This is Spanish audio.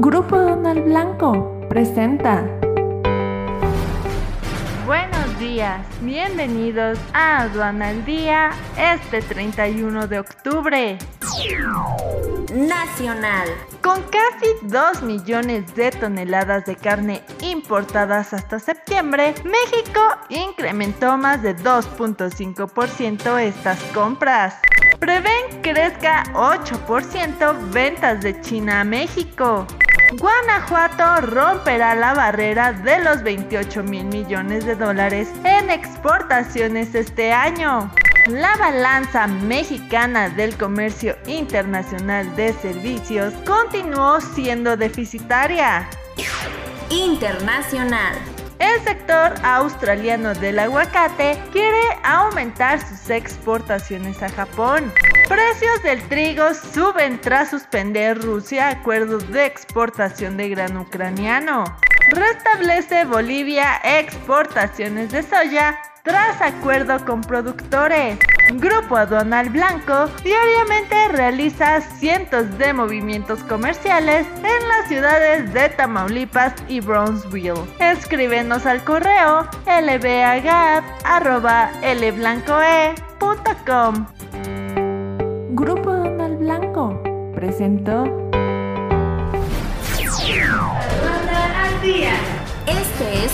Grupo Donald Blanco presenta. Buenos días, bienvenidos a Aduana al Día este 31 de octubre. Nacional. Con casi 2 millones de toneladas de carne importadas hasta septiembre, México incrementó más de 2.5% estas compras. Prevén crezca 8% ventas de China a México. Guanajuato romperá la barrera de los 28 mil millones de dólares en exportaciones este año. La balanza mexicana del comercio internacional de servicios continuó siendo deficitaria. Internacional. El sector australiano del aguacate quiere aumentar sus exportaciones a Japón. Precios del trigo suben tras suspender Rusia acuerdos de exportación de grano ucraniano. Restablece Bolivia exportaciones de soya tras acuerdo con productores. Grupo Aduanal Blanco diariamente realiza cientos de movimientos comerciales en las ciudades de Tamaulipas y Brownsville. Escríbenos al correo lbagad.lblancoe.com. Grupo Donald Blanco presentó.